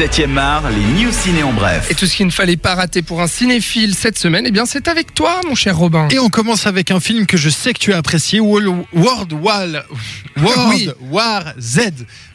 7e art, les news ciné en bref. Et tout ce qu'il ne fallait pas rater pour un cinéphile cette semaine, eh bien c'est avec toi, mon cher Robin. Et on commence avec un film que je sais que tu as apprécié, World, World, War, World Oui. War Z.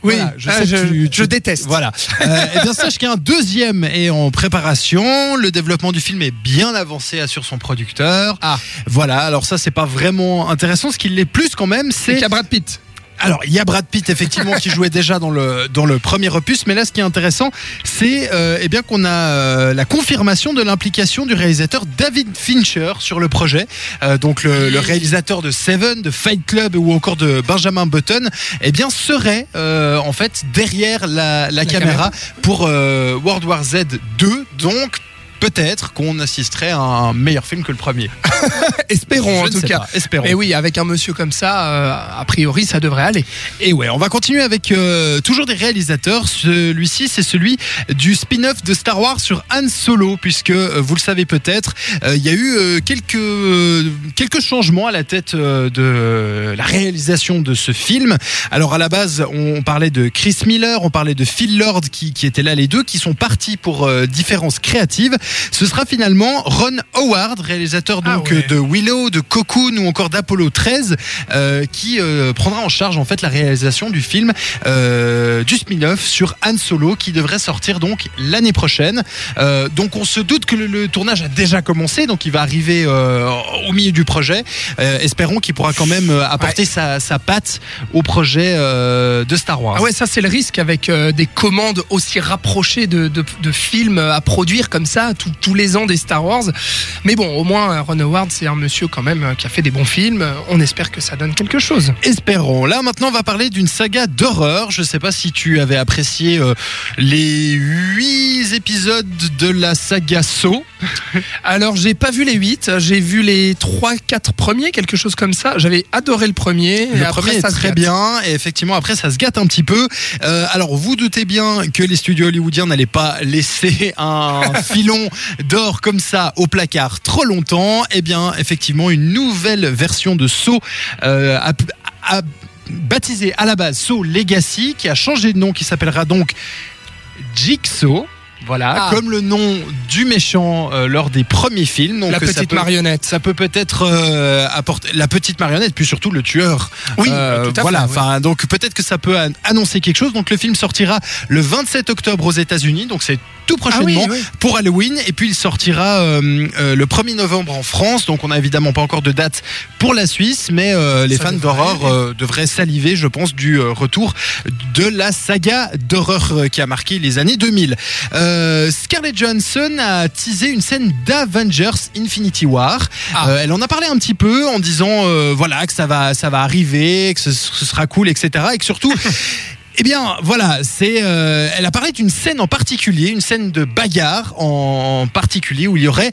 Oui, Voilà, je, ah, sais que tu- je déteste. Voilà. Euh, et bien sache qu'un deuxième est en préparation. Le développement du film est bien avancé, assure son producteur. Ah. Voilà. Alors ça, c'est pas vraiment intéressant. Ce qui l'est plus quand même, C'est c'est qu'il y a Brad Pitt. Alors, il y a Brad Pitt effectivement qui jouait déjà dans le dans le premier opus, mais là, ce qui est intéressant, c'est euh, eh bien qu'on a euh, la confirmation de l'implication du réalisateur David Fincher sur le projet. Euh, donc, le, le réalisateur de Seven, de Fight Club ou encore de Benjamin Button, eh bien serait euh, en fait derrière la, la, caméra, pour euh, World War Z 2. Donc Peut-être qu'on assisterait à un meilleur film que le premier. Espérons en Je tout cas. pas, espérons. Et oui, avec un monsieur comme ça, euh, a priori, ça devrait aller. Et ouais, on va continuer avec euh, toujours des réalisateurs. Celui-ci, c'est celui du spin-off de Star Wars sur Han Solo, puisque euh, vous le savez peut-être, il y a eu quelques quelques changements à la tête de la réalisation de ce film. Alors à la base, on parlait de Chris Miller, on parlait de Phil Lord qui, qui étaient là les deux, qui sont partis pour différences créatives. Ce sera finalement Ron Howard, réalisateur Ah donc ouais. de Willow, de Cocoon ou encore d'Apollo 13, euh, qui euh, prendra en charge en fait la réalisation du film euh, du spin-off sur Han Solo qui devrait sortir donc l'année prochaine. Donc on se doute que le, le tournage a déjà commencé, donc il va arriver au milieu du projet. Espérons qu'il pourra quand même apporter sa, sa patte au projet de Star Wars. Ah ouais, ça c'est le risque avec des commandes aussi rapprochées de, de- de films à produire comme ça tout- tous les ans des Star Wars. Mais bon, au moins Ron Howard c'est un monsieur quand même euh, qui a fait des bons films. On espère que ça donne quelque chose. Espérons. Là, maintenant, on va parler d'une saga d'horreur. Je ne sais pas si tu avais apprécié euh, les huit épisodes de la saga Saw. Alors j'ai pas vu les 8, j'ai vu les 3-4 premiers, quelque chose comme ça. J'avais adoré le premier. et Le après, premier est ça se très gâte. bien et effectivement après ça se gâte un petit peu. Euh, alors vous doutez bien que les studios hollywoodiens n'allaient pas laisser un filon d'or comme ça au placard trop longtemps. Eh bien effectivement une nouvelle version de Saw euh, a, a baptisé à la base Saw Legacy qui a changé de nom qui s'appellera donc Jigsaw. Voilà, Ah. comme le nom du méchant euh, lors des premiers films. Donc La ça petite peut- marionnette. ça peut peut-être euh, apporter la petite marionnette, puis surtout le tueur. Oui, Euh, tout à voilà. oui. Enfin, donc peut-être que ça peut an- annoncer quelque chose. Donc le film sortira le 27 octobre aux États-Unis, donc c'est tout prochainement Ah oui, oui. pour Halloween. Et puis il sortira euh, euh, le 1er novembre en France. Donc on a évidemment pas encore de date pour la Suisse, mais euh, les Ça fans d'horreur devraient saliver, je pense, du retour de la saga d'horreur qui a marqué les années 2000. Euh, Scarlett Johansson a teasé une scène d'Avengers Infinity War. Ah. Elle en a parlé un petit peu en disant voilà que ça va ça va arriver, que ce, ce sera cool, etc. Et que surtout Eh bien, voilà, c'est. euh, elle a parlé d'une scène en particulier, une scène de bagarre en particulier où il y aurait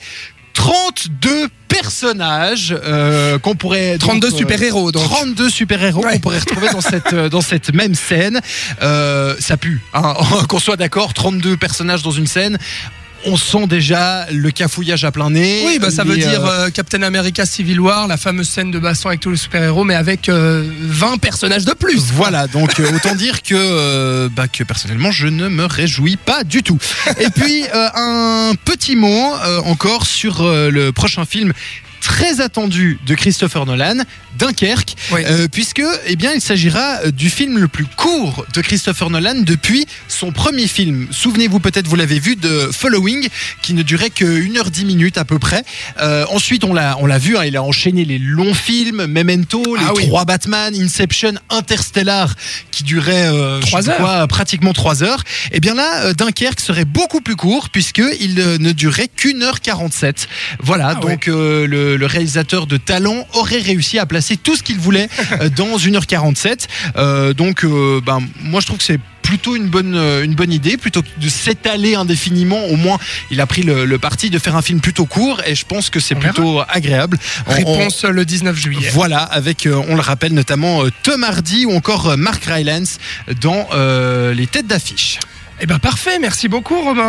32 personnages euh, qu'on pourrait. donc, 32 euh, super-héros donc. 32 super-héros Ouais. qu'on pourrait retrouver dans cette, dans cette même scène. Euh, ça pue, hein, qu'on soit d'accord, 32 personnages dans une scène. On sent déjà le cafouillage à plein nez. Oui, bah, ça veut dire euh, euh, Captain America Civil War, la fameuse scène de baston avec tous les super-héros, mais avec euh, 20 personnages de plus. Voilà, donc euh, autant dire que, euh, bah, que personnellement je ne me réjouis pas du tout. Et puis euh, un petit mot euh, encore sur euh, le prochain film très attendu de Christopher Nolan, Dunkerque, Oui. euh, puisque eh bien il s'agira euh, du film le plus court de Christopher Nolan depuis son premier film. Souvenez-vous peut-être vous l'avez vu de Following qui ne durait que 1h10 minutes à peu près. Euh, ensuite on l'a on l'a vu, hein, il a enchaîné les longs films, Memento, les Ah oui. trois Batman, Inception, Interstellar qui durait euh, Trois heures. quoi, pratiquement 3 heures. Et bien là Dunkerque serait beaucoup plus court puisque il euh, ne durait qu'une heure 47. Voilà, Ah donc le, le réalisateur de talent aurait réussi à placer tout ce qu'il voulait euh, dans 1h47. Euh, donc euh, ben moi je trouve que c'est plutôt une bonne euh, une bonne idée plutôt que de s'étaler indéfiniment au moins il a pris le, le parti de faire un film plutôt court et je pense que c'est On plutôt agréable On- on- Réponse le 19 juillet. voilà, avec, on le rappelle, notamment Tom Hardy ou encore Mark Rylance dans euh, les têtes d'affiche. Eh ben parfait, merci beaucoup Robin.